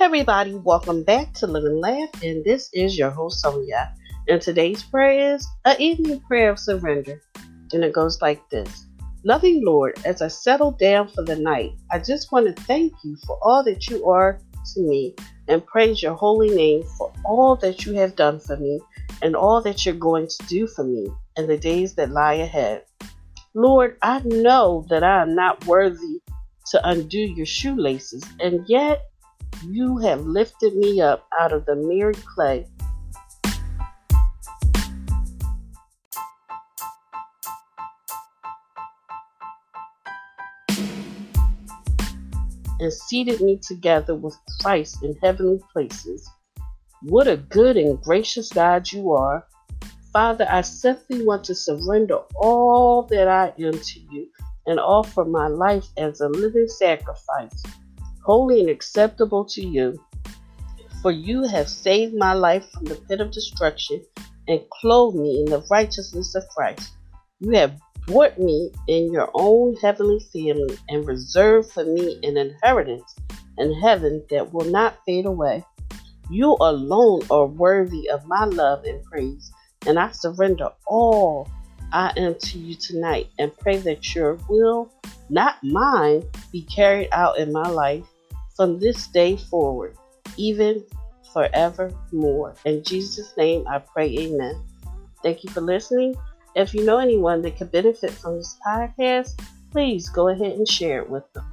Everybody, welcome back to Live and Laugh, and this is your host Sonia. And today's prayer is an evening prayer of surrender, and it goes like this: Loving Lord, as I settle down for the night, I just want to thank you for all that you are to me, and praise your holy name for all that you have done for me, and all that you're going to do for me in the days that lie ahead. Lord, I know that I am not worthy to undo your shoelaces, and yet you have lifted me up out of the mere clay. And seated me together with Christ in heavenly places. What a good and gracious God you are. Father, I simply want to surrender all that I am to you and offer my life as a living sacrifice holy and acceptable to you. For you have saved my life from the pit of destruction and clothed me in the righteousness of Christ. You have brought me in your own heavenly family and reserved for me an inheritance in heaven that will not fade away. You alone are worthy of my love and praise, and I surrender all I am to you tonight and pray that your will, not mine, be carried out in my life from this day forward, even forevermore. In Jesus' name I pray, Amen. Thank you for listening. If you know anyone that could benefit from this podcast, please go ahead and share it with them.